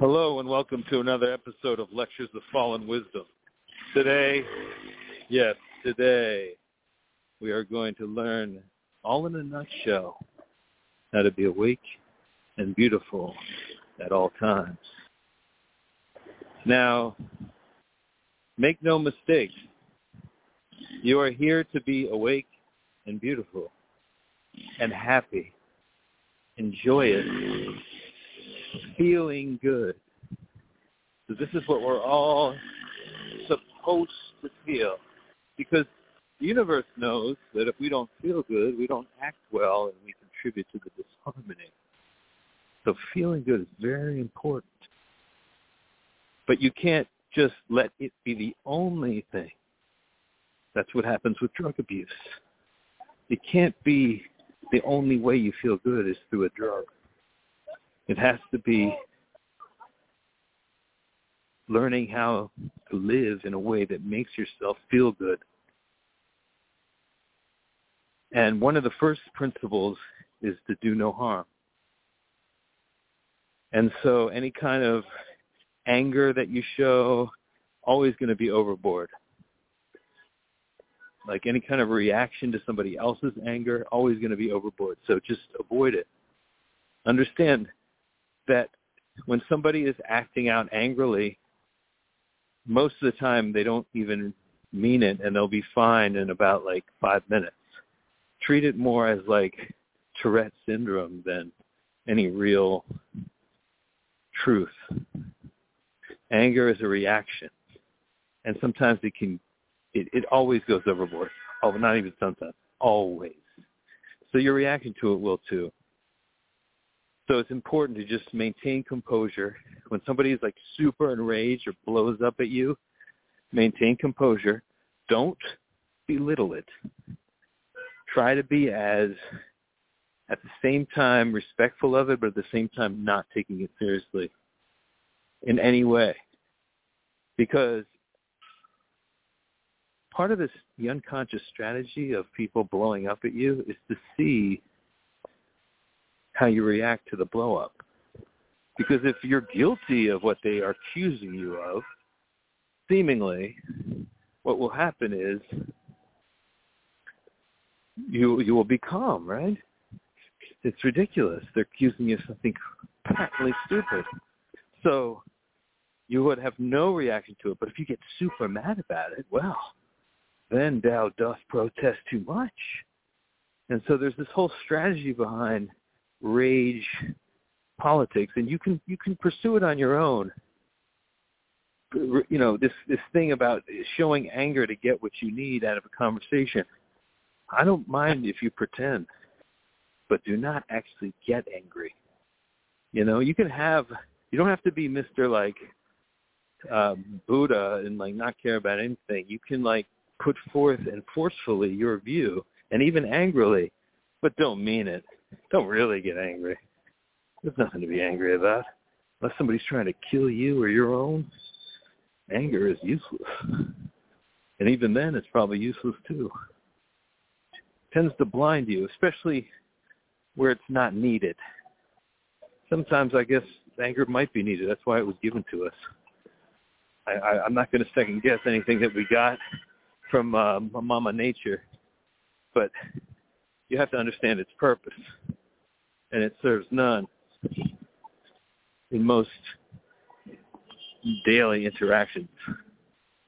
Hello and welcome to another episode of Lectures of Fallen Wisdom. Today, yes, today, we are going to learn, all in a nutshell, how to be awake and beautiful at all times. Now, make no mistake, you are here to be awake and beautiful and happy. Enjoy it. Feeling good. So this is what we're all supposed to feel. Because the universe knows that if we don't feel good, we don't act well and we contribute to the disharmony. So feeling good is very important. But you can't just let it be the only thing. That's what happens with drug abuse. It can't be the only way you feel good is through a drug. It has to be learning how to live in a way that makes yourself feel good. And one of the first principles is to do no harm. And so any kind of anger that you show, always going to be overboard. Like any kind of reaction to somebody else's anger, always going to be overboard. So just avoid it. Understand that when somebody is acting out angrily, most of the time they don't even mean it and they'll be fine in about like five minutes. Treat it more as like Tourette syndrome than any real truth. Anger is a reaction. And sometimes it can, it, it always goes overboard. Oh, not even sometimes. Always. So your reaction to it will too. So it's important to just maintain composure. When somebody is like super enraged or blows up at you, maintain composure. Don't belittle it. Try to be as, at the same time, respectful of it, but at the same time not taking it seriously in any way. Because part of this, the unconscious strategy of people blowing up at you is to see how you react to the blow up. Because if you're guilty of what they are accusing you of, seemingly, what will happen is you you will be calm, right? It's ridiculous. They're accusing you of something patently stupid. So you would have no reaction to it. But if you get super mad about it, well, then thou dost protest too much. And so there's this whole strategy behind rage politics, and you can you can pursue it on your own. You know this this thing about showing anger to get what you need out of a conversation. I don't mind if you pretend, but do not actually get angry. You know, you can have you don't have to be Mr. like uh, Buddha and like not care about anything. You can like put forth and forcefully your view and even angrily, but don't mean it. Don't really get angry. There's nothing to be angry about. Unless somebody's trying to kill you or your own, anger is useless. And even then, it's probably useless too. It tends to blind you, especially where it's not needed. Sometimes I guess anger might be needed. That's why it was given to us. I, I, I'm not going to second guess anything that we got from uh, Mama Nature, but you have to understand its purpose, and it serves none in most daily interactions.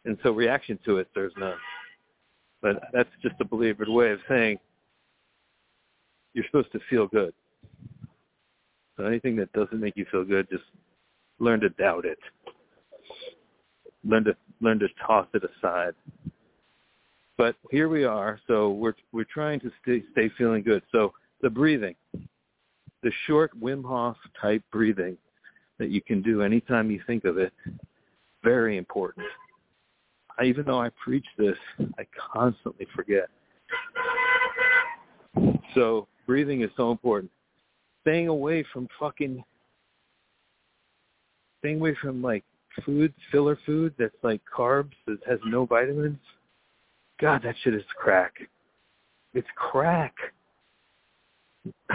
And so reaction to it serves none. But that's just a belabored way of saying you're supposed to feel good. So anything that doesn't make you feel good, just learn to doubt it. Learn to learn to toss it aside. But here we are. So we're we're trying to stay stay feeling good. So the breathing, the short Wim Hof type breathing that you can do anytime you think of it, very important. I, even though I preach this, I constantly forget. So breathing is so important. Staying away from fucking, staying away from like food, filler food that's like carbs that has no vitamins. God, that shit is crack. It's crack.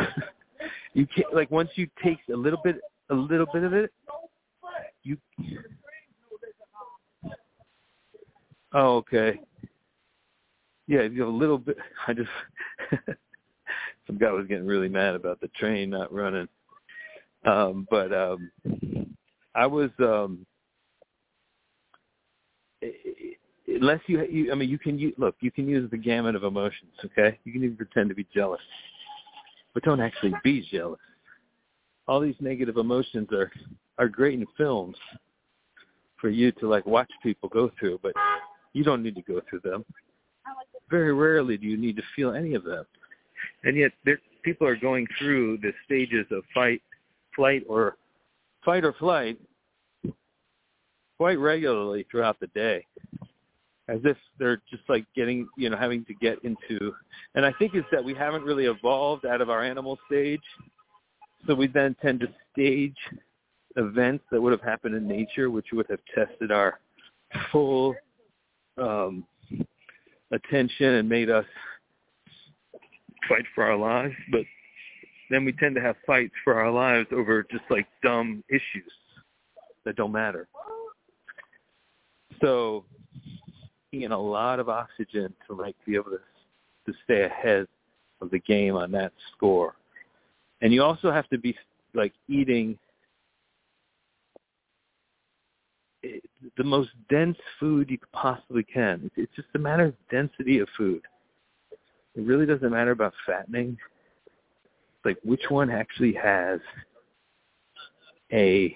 you can't like once you take a little bit, a little bit of it, you. Oh, okay. Yeah, if you have a little bit. I just some guy was getting really mad about the train not running. Um, but um, I was um, unless you, you I mean you can use, look you can use the gamut of emotions. Okay, you can even pretend to be jealous, but don't actually be jealous. All these negative emotions are are great in films for you to like watch people go through, but you don't need to go through them. Very rarely do you need to feel any of them. And yet there, people are going through the stages of fight, flight, or fight or flight quite regularly throughout the day as if they're just like getting, you know, having to get into, and I think it's that we haven't really evolved out of our animal stage. So we then tend to stage events that would have happened in nature, which would have tested our full um, attention and made us fight for our lives. But then we tend to have fights for our lives over just like dumb issues that don't matter. So in a lot of oxygen to like be able to to stay ahead of the game on that score. And you also have to be like eating eh, the most dense food you possibly can. It's just a matter of density of food. It really doesn't matter about fattening. Like which one actually has a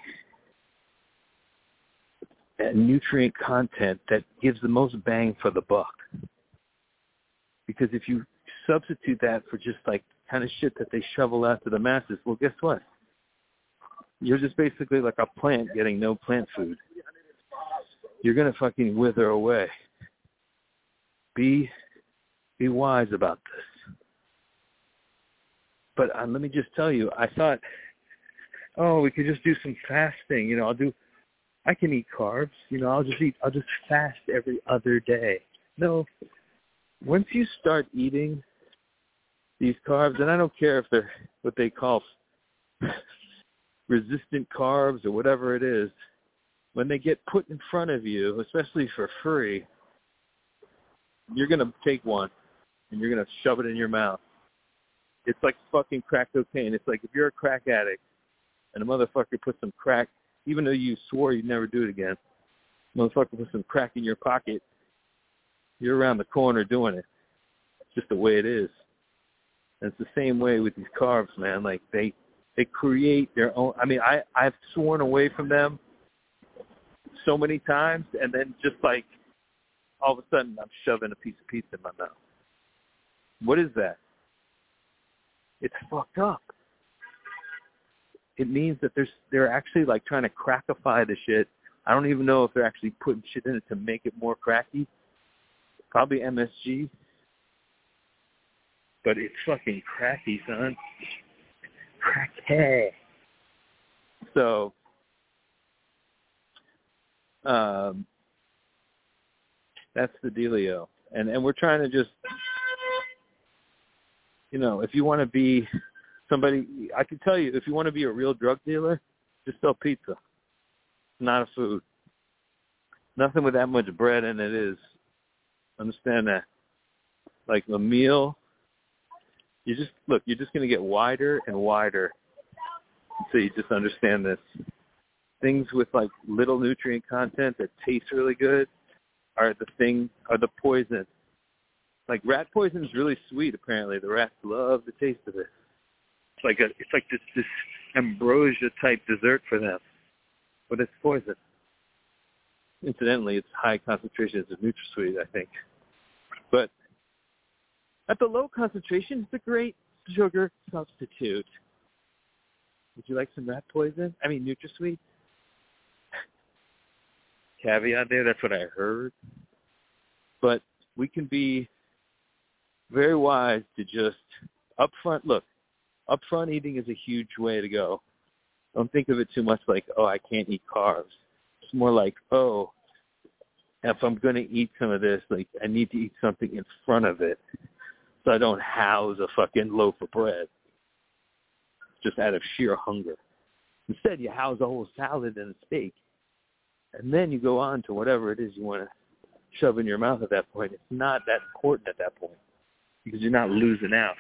nutrient content that gives the most bang for the buck. Because if you substitute that for just like kind of shit that they shovel out to the masses, well, guess what? You're just basically like a plant getting no plant food. You're gonna fucking wither away. Be be wise about this. But uh, let me just tell you, I thought, oh, we could just do some fasting. You know, I'll do I can eat carbs. You know, I'll just eat. I'll just fast every other day. No, once you start eating these carbs, and I don't care if they're what they call resistant carbs or whatever it is, when they get put in front of you, especially for free, you're gonna take one and you're gonna shove it in your mouth. It's like fucking crack cocaine. It's like if you're a crack addict and a motherfucker puts some crack even though you swore you'd never do it again. Motherfucker with some crack in your pocket, you're around the corner doing it. It's just the way it is. And it's the same way with these carbs, man. Like they they create their own. I mean, I I've sworn away from them so many times, and then just like all of a sudden, I'm shoving a piece of pizza in my mouth. What is that? It's fucked up it means that there's they're actually like trying to crackify the shit. I don't even know if they're actually putting shit in it to make it more cracky. Probably MSG. But it's fucking cracky, son. Cracky. So um that's the dealio. And and we're trying to just you know, if you want to be somebody I can tell you if you want to be a real drug dealer, just sell pizza. Not a food. Nothing with that much bread in it is. Understand that. Like a meal, you just look. You're just going to get wider and wider. So you just understand this. Things with like little nutrient content that taste really good are the thing are the poison. Like rat poison is really sweet. Apparently, the rats love the taste of it like a it's like this this ambrosia type dessert for them, but it's poison. Incidentally, it's high concentrations of NutraSweet, I think, but at the low concentration, it's a great sugar substitute. Would you like some rat poison? I mean NutraSweet. Caveat there, that's what I heard. But we can be very wise to just upfront look upfront eating is a huge way to go. Don't think of it too much like, oh, I can't eat carbs. It's more like, oh, if I'm going to eat some of this, like I need to eat something in front of it so I don't house a fucking loaf of bread just out of sheer hunger. Instead, you house a whole salad and a steak and then you go on to whatever it is you want to shove in your mouth at that point. It's not that important at that point because you're not losing out.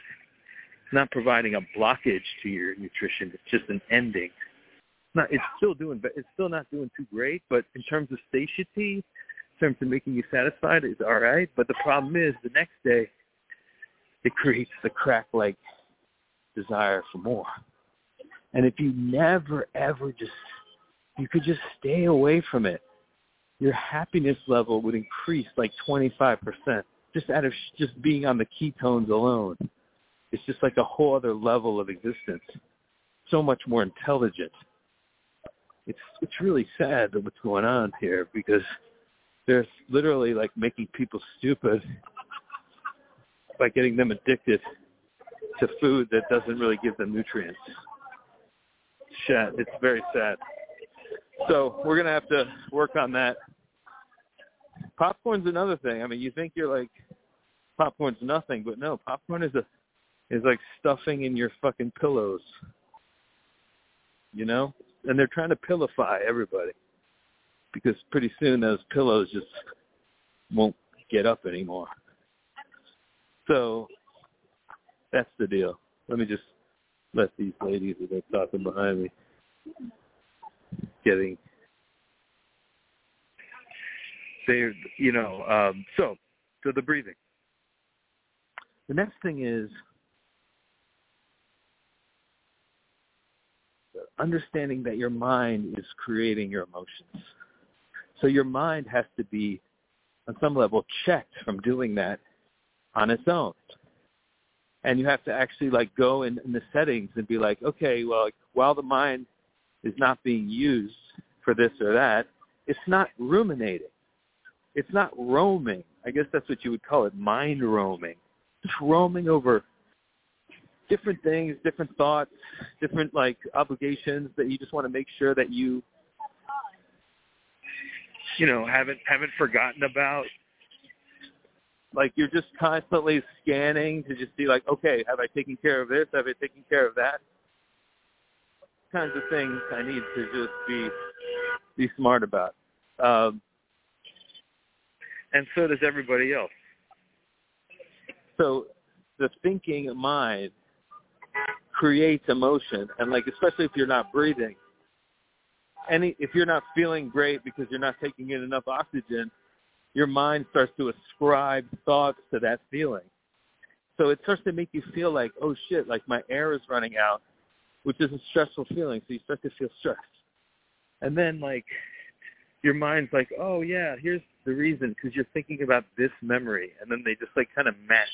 Not providing a blockage to your nutrition. It's just an ending. It's not. It's still doing. but It's still not doing too great. But in terms of satiety, in terms of making you satisfied, it's all right. But the problem is the next day, it creates the crack-like desire for more. And if you never ever just, you could just stay away from it, your happiness level would increase like 25% just out of just being on the ketones alone. It's just like a whole other level of existence. So much more intelligent. It's it's really sad that what's going on here because they're literally like making people stupid by getting them addicted to food that doesn't really give them nutrients. Shit, it's very sad. So we're gonna have to work on that. Popcorn's another thing. I mean, you think you're like popcorn's nothing, but no, popcorn is a is like stuffing in your fucking pillows. You know? And they're trying to pillify everybody. Because pretty soon those pillows just won't get up anymore. So that's the deal. Let me just let these ladies that are talking behind me getting they you know um so so the breathing the next thing is understanding that your mind is creating your emotions. So your mind has to be, on some level, checked from doing that on its own. And you have to actually like go in, in the settings and be like, okay, well, like, while the mind is not being used for this or that, it's not ruminating. It's not roaming. I guess that's what you would call it, mind roaming just roaming over different things, different thoughts, different like obligations that you just want to make sure that you you know haven't haven't forgotten about? Like you're just constantly scanning to just be like okay have i taken care of this? Have i taken care of that? Kinds of things i need to just be be smart about. Um and so does everybody else. So the thinking mind creates emotion. And like especially if you're not breathing. Any if you're not feeling great because you're not taking in enough oxygen your mind starts to ascribe thoughts to that feeling. So it starts to make you feel like oh shit like my air is running out which is a stressful feeling. So you start to feel stressed. And then like your mind's like oh yeah here's the reason because you're thinking about this memory, and then they just like kind of match.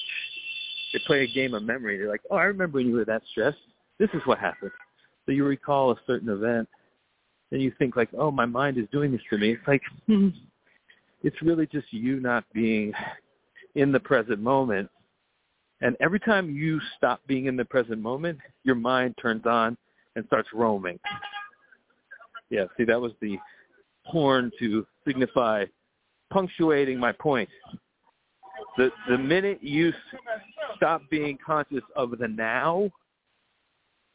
They play a game of memory. They're like, oh, I remember when you were that stressed. This is what happened. So you recall a certain event, and you think like, oh, my mind is doing this to me. It's like, hmm, it's really just you not being in the present moment. And every time you stop being in the present moment, your mind turns on and starts roaming. Yeah, see, that was the horn to signify punctuating my point. The the minute you stop being conscious of the now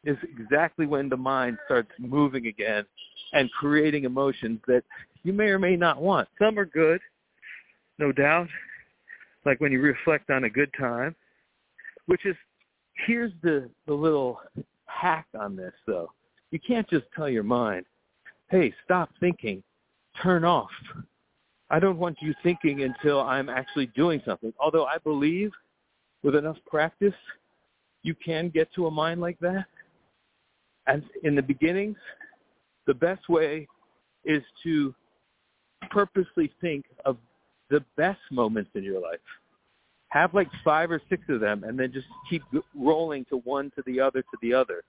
is exactly when the mind starts moving again and creating emotions that you may or may not want. Some are good, no doubt, like when you reflect on a good time, which is here's the the little hack on this though. You can't just tell your mind, "Hey, stop thinking. Turn off." I don't want you thinking until I'm actually doing something. Although I believe with enough practice, you can get to a mind like that. And in the beginnings, the best way is to purposely think of the best moments in your life. Have like five or six of them and then just keep rolling to one to the other to the other.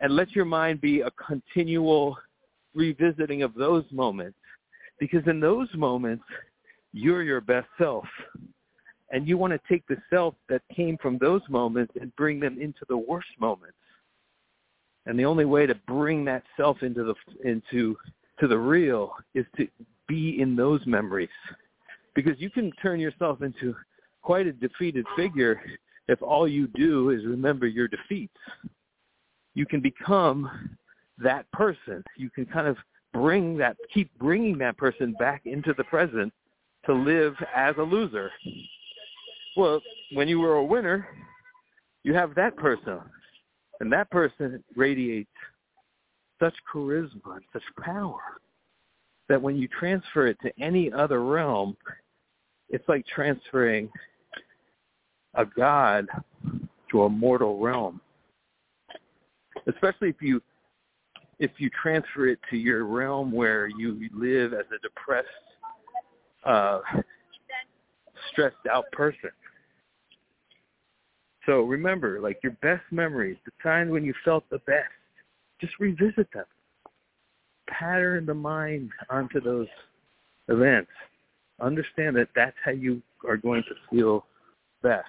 And let your mind be a continual revisiting of those moments because in those moments, you're your best self. And you want to take the self that came from those moments and bring them into the worst moments. And the only way to bring that self into the into to the real is to be in those memories. Because you can turn yourself into quite a defeated figure if all you do is remember your defeats. You can become that person. You can kind of bring that, keep bringing that person back into the present to live as a loser. Well, when you were a winner, you have that person, and that person radiates such charisma and such power that when you transfer it to any other realm, it's like transferring a god to a mortal realm. Especially if you if you transfer it to your realm where you live as a depressed, uh, stressed out person. So remember, like your best memories, the times when you felt the best, just revisit them. Pattern the mind onto those events. Understand that that's how you are going to feel best.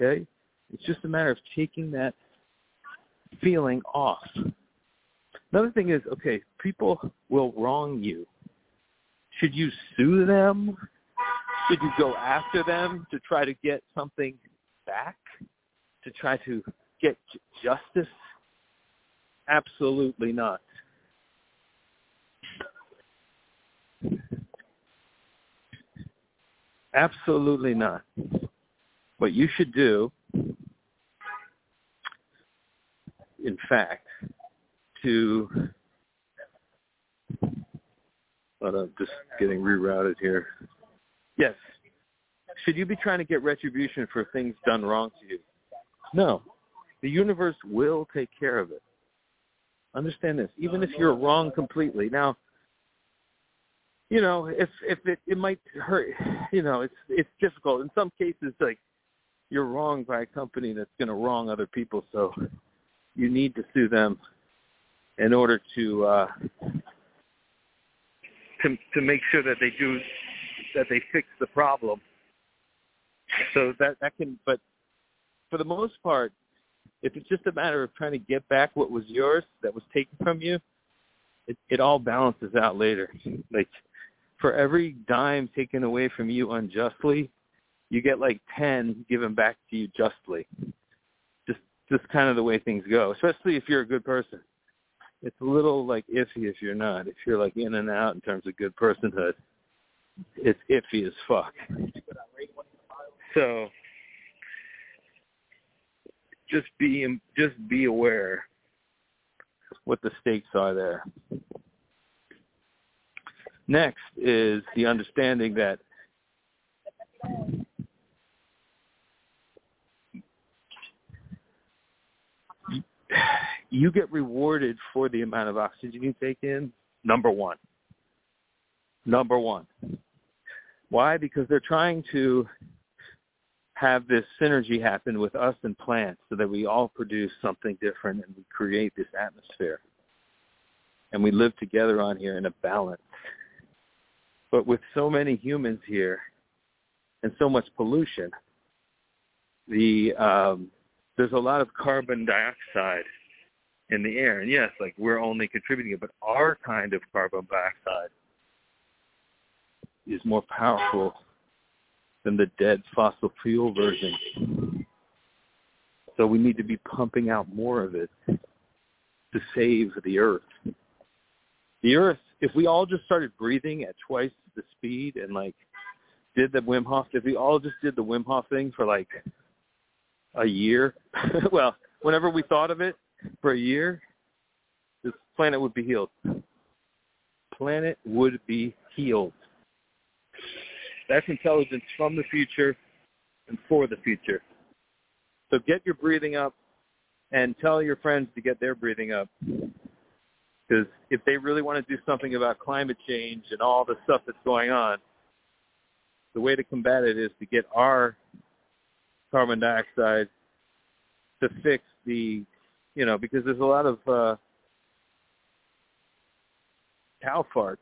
Okay? It's just a matter of taking that feeling off. Another thing is, okay, people will wrong you. Should you sue them? Should you go after them to try to get something back? To try to get justice? Absolutely not. Absolutely not. What you should do in fact, to but I'm just getting rerouted here. Yes. Should you be trying to get retribution for things done wrong to you? No. The universe will take care of it. Understand this. Even if you're wrong completely. Now, you know, if if it it might hurt, you know, it's it's difficult. In some cases like you're wronged by a company that's going to wrong other people, so you need to sue them in order to uh, to to make sure that they do that they fix the problem. So that that can, but for the most part, if it's just a matter of trying to get back what was yours that was taken from you, it it all balances out later. Like for every dime taken away from you unjustly, you get like ten given back to you justly just just kind of the way things go, especially if you're a good person. It's a little like iffy if you're not. If you're like in and out in terms of good personhood, it's iffy as fuck. So just be just be aware what the stakes are there. Next is the understanding that you get rewarded for the amount of oxygen you take in, number one. Number one. Why? Because they're trying to have this synergy happen with us and plants so that we all produce something different and we create this atmosphere. And we live together on here in a balance. But with so many humans here and so much pollution, the um, there's a lot of carbon dioxide in the air. And yes, like we're only contributing it, but our kind of carbon dioxide is more powerful than the dead fossil fuel version. So we need to be pumping out more of it to save the earth. The earth, if we all just started breathing at twice the speed and like did the Wim Hof, if we all just did the Wim Hof thing for like a year, well, whenever we thought of it for a year, this planet would be healed. Planet would be healed. That's intelligence from the future and for the future. So get your breathing up and tell your friends to get their breathing up. Because if they really want to do something about climate change and all the stuff that's going on, the way to combat it is to get our carbon dioxide to fix the, you know, because there's a lot of uh, cow farts,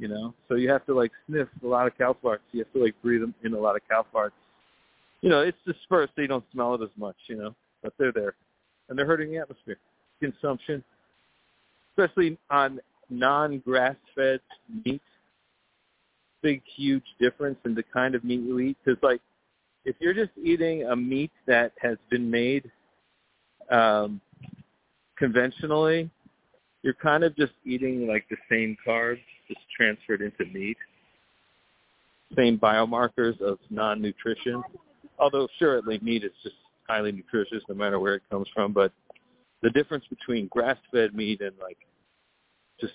you know, so you have to like sniff a lot of cow farts. You have to like breathe in a lot of cow farts. You know, it's dispersed so you don't smell it as much, you know, but they're there, and they're hurting the atmosphere. Consumption, especially on non-grass-fed meat, big huge difference in the kind of meat you eat. Because like if you're just eating a meat that has been made um, conventionally, you're kind of just eating like the same carbs, just transferred into meat. Same biomarkers of non-nutrition. Although surely meat is just highly nutritious no matter where it comes from, but the difference between grass-fed meat and like just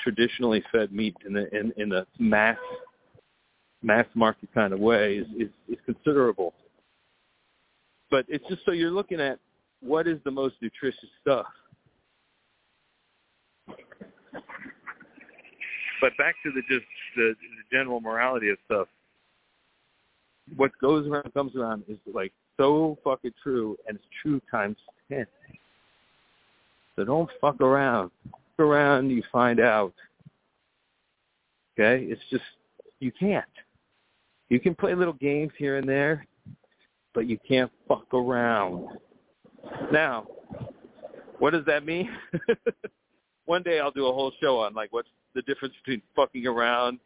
traditionally fed meat in the in, in the mass mass market kind of way is, is, is considerable. But it's just so you're looking at what is the most nutritious stuff. But back to the just the, the general morality of stuff. What goes around comes around is like so fucking true, and it's true times ten. So don't fuck around. Fuck around, you find out. Okay, it's just you can't. You can play little games here and there, but you can't fuck around. Now, what does that mean? One day I'll do a whole show on like what's the difference between fucking around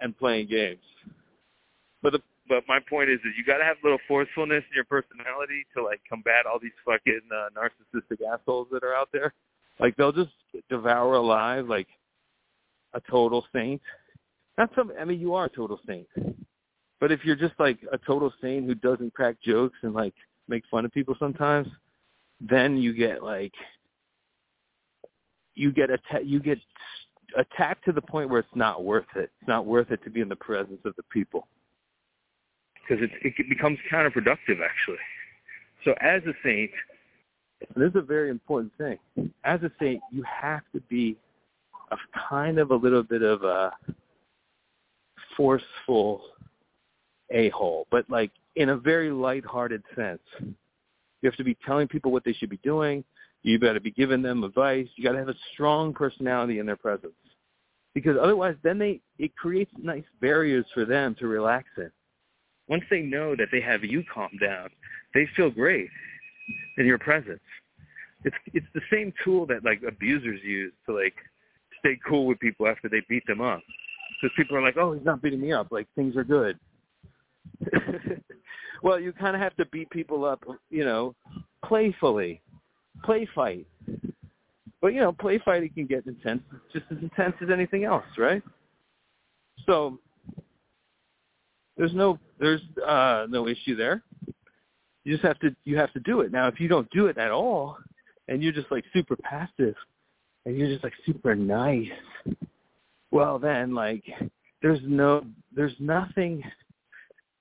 and playing games. But the but my point is that you got to have a little forcefulness in your personality to like combat all these fucking uh, narcissistic assholes that are out there. Like they'll just devour alive like a total saint. Not some. I mean, you are a total saint. But if you're just like a total saint who doesn't crack jokes and like make fun of people sometimes, then you get like you get atta- you get attacked to the point where it's not worth it. It's not worth it to be in the presence of the people because it, it becomes counterproductive actually. So as a saint, this is a very important thing. As a saint, you have to be a kind of a little bit of a forceful a-hole, but like in a very light-hearted sense. You have to be telling people what they should be doing. You better be giving them advice. You got to have a strong personality in their presence, because otherwise, then they it creates nice barriers for them to relax in. Once they know that they have you calmed down, they feel great in your presence. It's it's the same tool that like abusers use to like stay cool with people after they beat them up. Because people are like, oh, he's not beating me up. Like things are good. well, you kind of have to beat people up, you know, playfully, play fight. But you know, play fighting can get intense, just as intense as anything else, right? So there's no there's uh, no issue there. You just have to you have to do it. Now, if you don't do it at all, and you're just like super passive, and you're just like super nice, well then like there's no there's nothing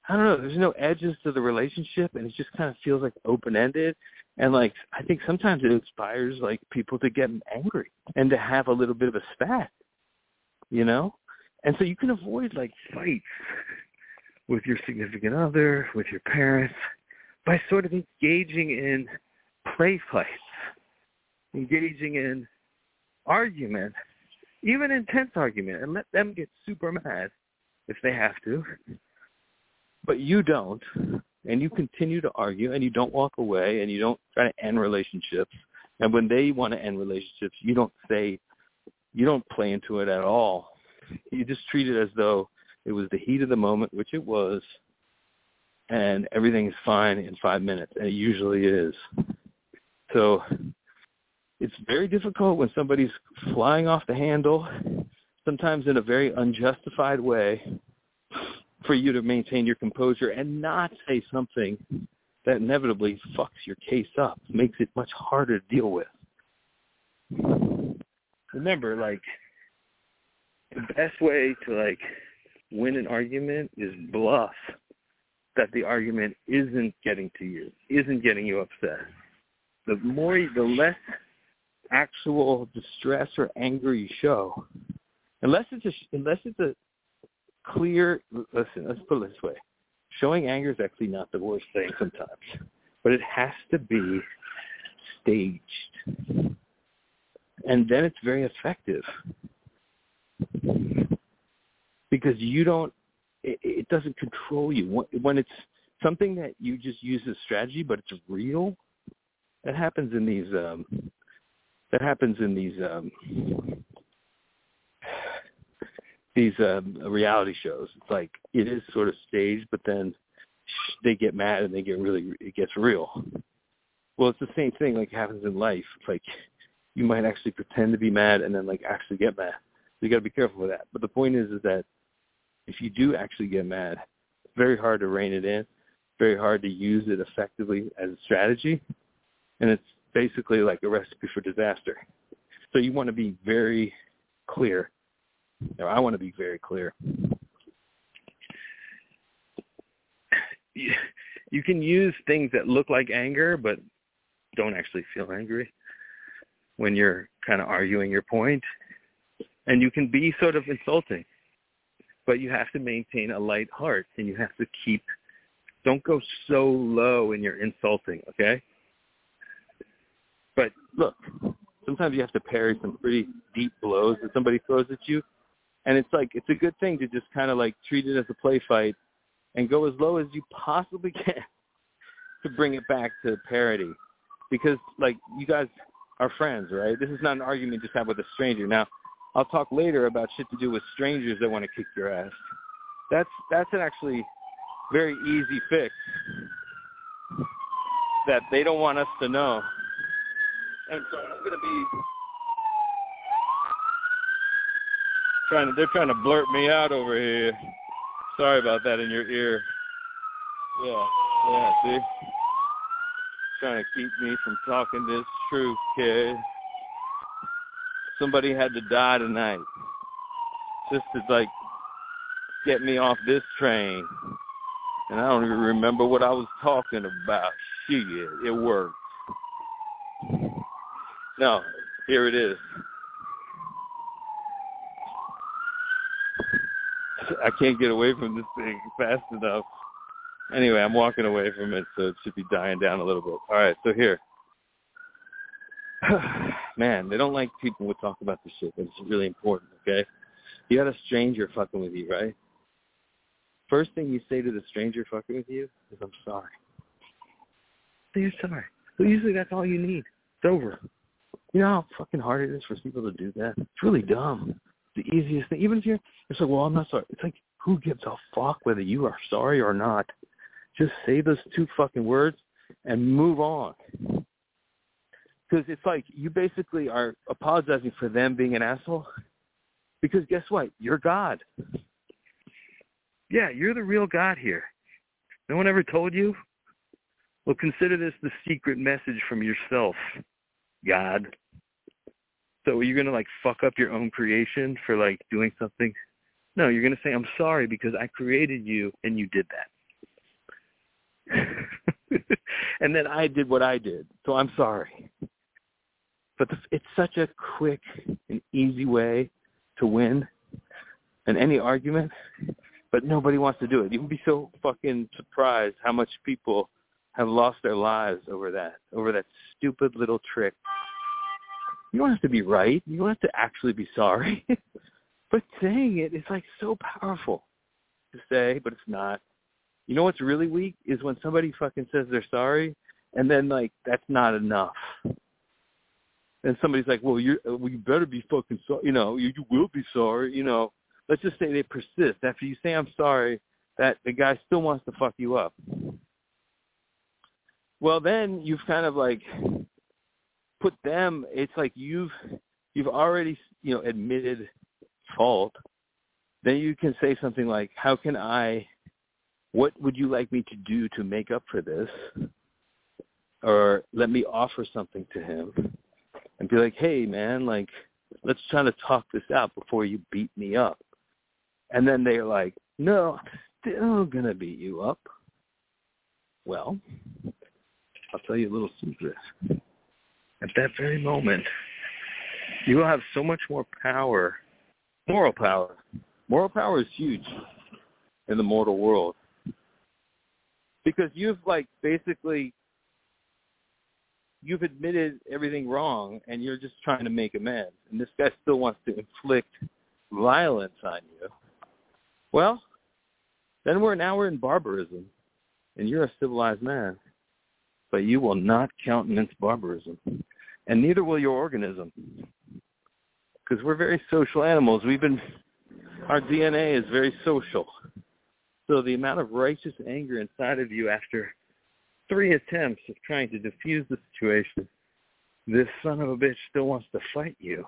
I don't know, there's no edges to the relationship and it just kind of feels like open ended and like I think sometimes it inspires like people to get angry and to have a little bit of a spat. You know? And so you can avoid like fights with your significant other, with your parents, by sort of engaging in play fights, engaging in argument, even intense argument, and let them get super mad if they have to. But you don't, and you continue to argue, and you don't walk away, and you don't try to end relationships. And when they want to end relationships, you don't say, you don't play into it at all. You just treat it as though it was the heat of the moment, which it was, and everything's fine in five minutes, and it usually is. So it's very difficult when somebody's flying off the handle, sometimes in a very unjustified way, for you to maintain your composure and not say something that inevitably fucks your case up, makes it much harder to deal with. Remember, like, the best way to, like, win an argument is bluff that the argument isn't getting to you, isn't getting you upset. The more, the less actual distress or anger you show, unless it's a, unless it's a clear. Listen, let's put it this way: showing anger is actually not the worst thing sometimes, but it has to be staged, and then it's very effective. Because you don't it, it doesn't control you. When it's something that you just use as strategy but it's real that happens in these um that happens in these um these um reality shows it's like it is sort of staged but then they get mad and they get really it gets real well it's the same thing like happens in life like you might actually pretend to be mad and then like actually get mad. So you got to be careful with that. But the point is, is that if you do actually get mad, it's very hard to rein it in. Very hard to use it effectively as a strategy, and it's basically like a recipe for disaster. So you want to be very clear. Or I want to be very clear. You can use things that look like anger, but don't actually feel angry when you're kind of arguing your point. And you can be sort of insulting, but you have to maintain a light heart and you have to keep, don't go so low in your insulting, okay? But look, sometimes you have to parry some pretty deep blows that somebody throws at you. And it's like, it's a good thing to just kind of like treat it as a play fight and go as low as you possibly can to bring it back to parity. Because like you guys are friends, right? This is not an argument just have with a stranger. Now, I'll talk later about shit to do with strangers that want to kick your ass. That's that's an actually very easy fix that they don't want us to know. And so I'm gonna be trying to they're trying to blurt me out over here. Sorry about that in your ear. Yeah, yeah, see? Trying to keep me from talking this truth, kid. Somebody had to die tonight. Just to like get me off this train. And I don't even remember what I was talking about. Shit, it worked. Now, here it is. I can't get away from this thing fast enough. Anyway, I'm walking away from it, so it should be dying down a little bit. All right, so here. Man, they don't like people who talk about this shit, but it's really important, okay? You got a stranger fucking with you, right? First thing you say to the stranger fucking with you is, I'm sorry. Say you're sorry. Usually that's all you need. It's over. You know how fucking hard it is for people to do that? It's really dumb. The easiest thing. Even if you're, it's like, well, I'm not sorry. It's like, who gives a fuck whether you are sorry or not? Just say those two fucking words and move on. Because it's like you basically are apologizing for them being an asshole. Because guess what? You're God. Yeah, you're the real God here. No one ever told you? Well, consider this the secret message from yourself, God. So are you gonna like fuck up your own creation for like doing something? No, you're gonna say I'm sorry because I created you and you did that. and then I did what I did, so I'm sorry. But the, it's such a quick and easy way to win in any argument, but nobody wants to do it. You would be so fucking surprised how much people have lost their lives over that, over that stupid little trick you don't have to be right. You don't have to actually be sorry. but saying it is like so powerful to say, but it's not. You know what's really weak is when somebody fucking says they're sorry, and then like that's not enough. And somebody's like, well, you well, you better be fucking sorry. You know, you, you will be sorry. You know, let's just say they persist after you say I'm sorry. That the guy still wants to fuck you up. Well, then you've kind of like put them it's like you've you've already you know admitted fault then you can say something like how can i what would you like me to do to make up for this? Or let me offer something to him and be like hey man like let's try to talk this out before you beat me up and then they're like no i'm still going to beat you up. Well i'll tell you a little secret. At that very moment, you will have so much more power, moral power. Moral power is huge in the mortal world. Because you've like basically you've admitted everything wrong and you're just trying to make amends. And this guy still wants to inflict violence on you. Well then we're now we're in barbarism. And you're a civilized man. But you will not countenance barbarism. And neither will your organism. Because we're very social animals. We've been, our DNA is very social. So the amount of righteous anger inside of you after three attempts of trying to diffuse the situation this son of a bitch still wants to fight you.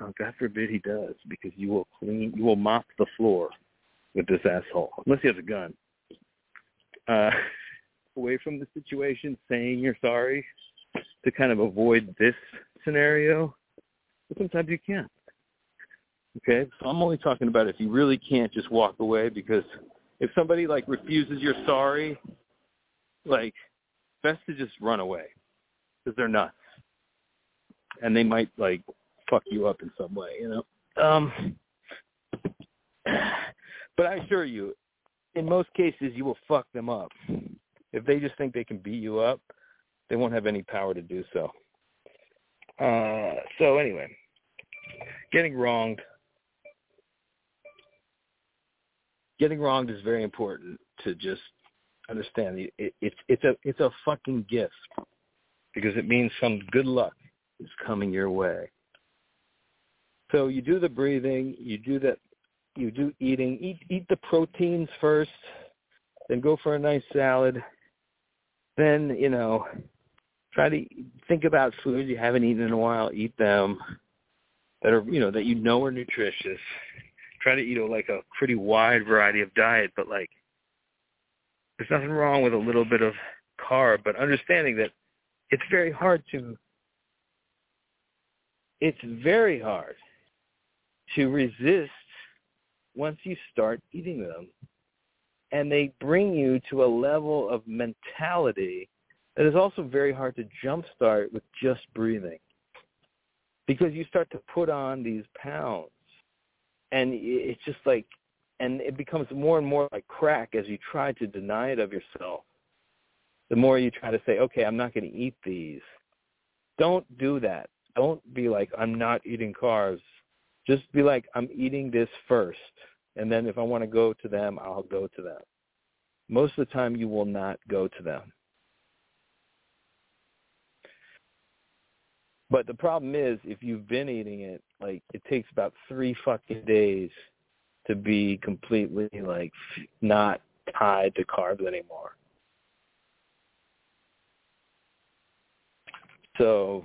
Oh, God forbid he does, because you will clean, you will mop the floor with this asshole, unless he has a gun. Uh, away from the situation, saying you're sorry to kind of avoid this scenario, sometimes you can't. Okay, so I'm only talking about if you really can't just walk away because if somebody like refuses your sorry, like best to just run away because they're nuts and they might like fuck you up in some way, you know. Um, but I assure you, in most cases, you will fuck them up. If they just think they can beat you up, they won't have any power to do so. Uh, so anyway, getting wronged. Getting wronged is very important to just understand. It, it, it's a it's a fucking gift because it means some good luck is coming your way. So you do the breathing, you do that, you do eating. Eat eat the proteins first, then go for a nice salad. Then you know, try to think about foods you haven't eaten in a while. Eat them that are you know that you know are nutritious. Try to eat a, like a pretty wide variety of diet, but like there's nothing wrong with a little bit of carb, but understanding that it's very hard to it's very hard to resist once you start eating them. And they bring you to a level of mentality that is also very hard to jumpstart with just breathing. Because you start to put on these pounds. And it's just like, and it becomes more and more like crack as you try to deny it of yourself. The more you try to say, okay, I'm not going to eat these. Don't do that. Don't be like, I'm not eating carbs just be like, I'm eating this first, and then if I want to go to them, I'll go to them. Most of the time, you will not go to them. But the problem is, if you've been eating it, like it takes about three fucking days to be completely like not tied to carbs anymore. So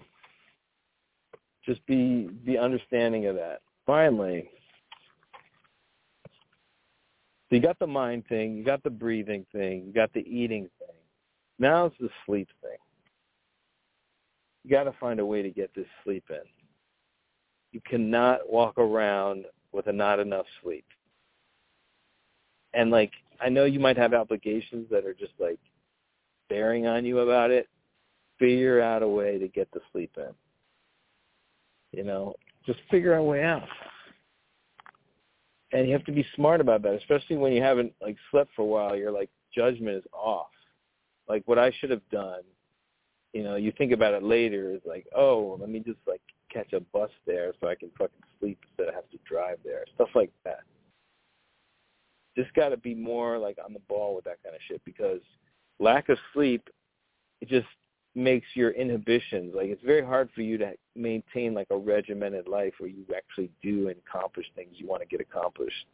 just be be understanding of that finally, so you got the mind thing, you got the breathing thing, you got the eating thing. Now it's the sleep thing. You got to find a way to get this sleep in. You cannot walk around with a not enough sleep. And like, I know you might have obligations that are just like bearing on you about it. Figure out a way to get the sleep in. You know, just figure out a way out. And you have to be smart about that, especially when you haven't like slept for a while. Your like judgment is off. Like what I should have done, you know, you think about it later. It's like, oh, let me just like catch a bus there so I can fucking sleep instead of have to drive there. Stuff like that. Just got to be more like on the ball with that kind of shit because lack of sleep, it just makes your inhibitions like it's very hard for you to maintain like a regimented life where you actually do and accomplish things you want to get accomplished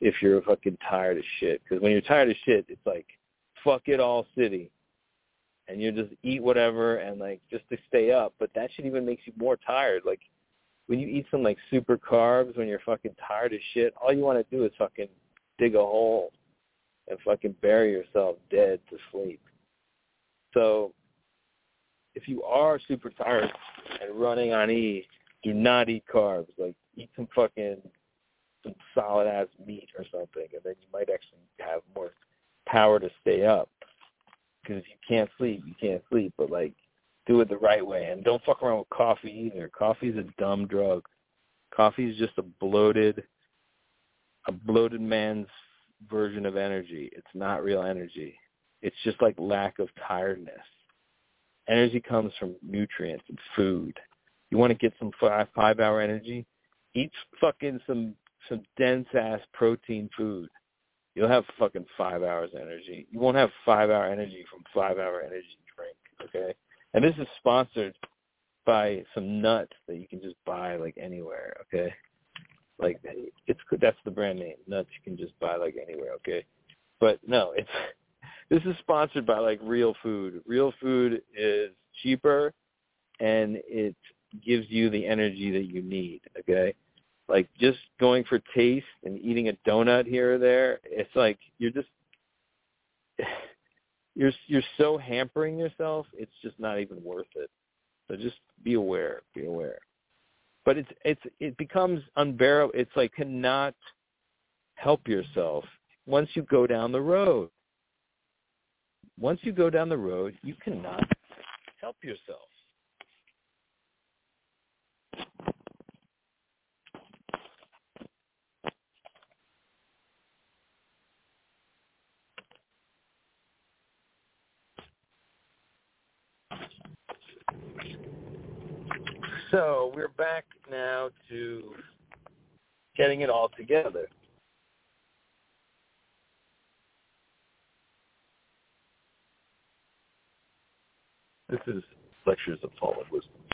if you're fucking tired of shit because when you're tired of shit it's like fuck it all city and you just eat whatever and like just to stay up but that shit even makes you more tired like when you eat some like super carbs when you're fucking tired as shit all you want to do is fucking dig a hole and fucking bury yourself dead to sleep so if you are super tired and running on E, do not eat carbs. Like eat some fucking some solid ass meat or something, and then you might actually have more power to stay up. Because if you can't sleep, you can't sleep. But like, do it the right way, and don't fuck around with coffee either. Coffee is a dumb drug. Coffee is just a bloated, a bloated man's version of energy. It's not real energy. It's just like lack of tiredness. Energy comes from nutrients and food. You want to get some five five hour energy? Eat fucking some some dense ass protein food. You'll have fucking five hours energy. You won't have five hour energy from five hour energy drink. Okay, and this is sponsored by some nuts that you can just buy like anywhere. Okay, like it's that's the brand name nuts you can just buy like anywhere. Okay, but no, it's this is sponsored by like Real Food. Real Food is cheaper and it gives you the energy that you need. Okay, like just going for taste and eating a donut here or there. It's like you're just you're you're so hampering yourself. It's just not even worth it. So just be aware. Be aware. But it's it's it becomes unbearable. It's like cannot help yourself once you go down the road. Once you go down the road, you cannot help yourself. So we're back now to getting it all together. This is Lectures of Fallen Wisdom.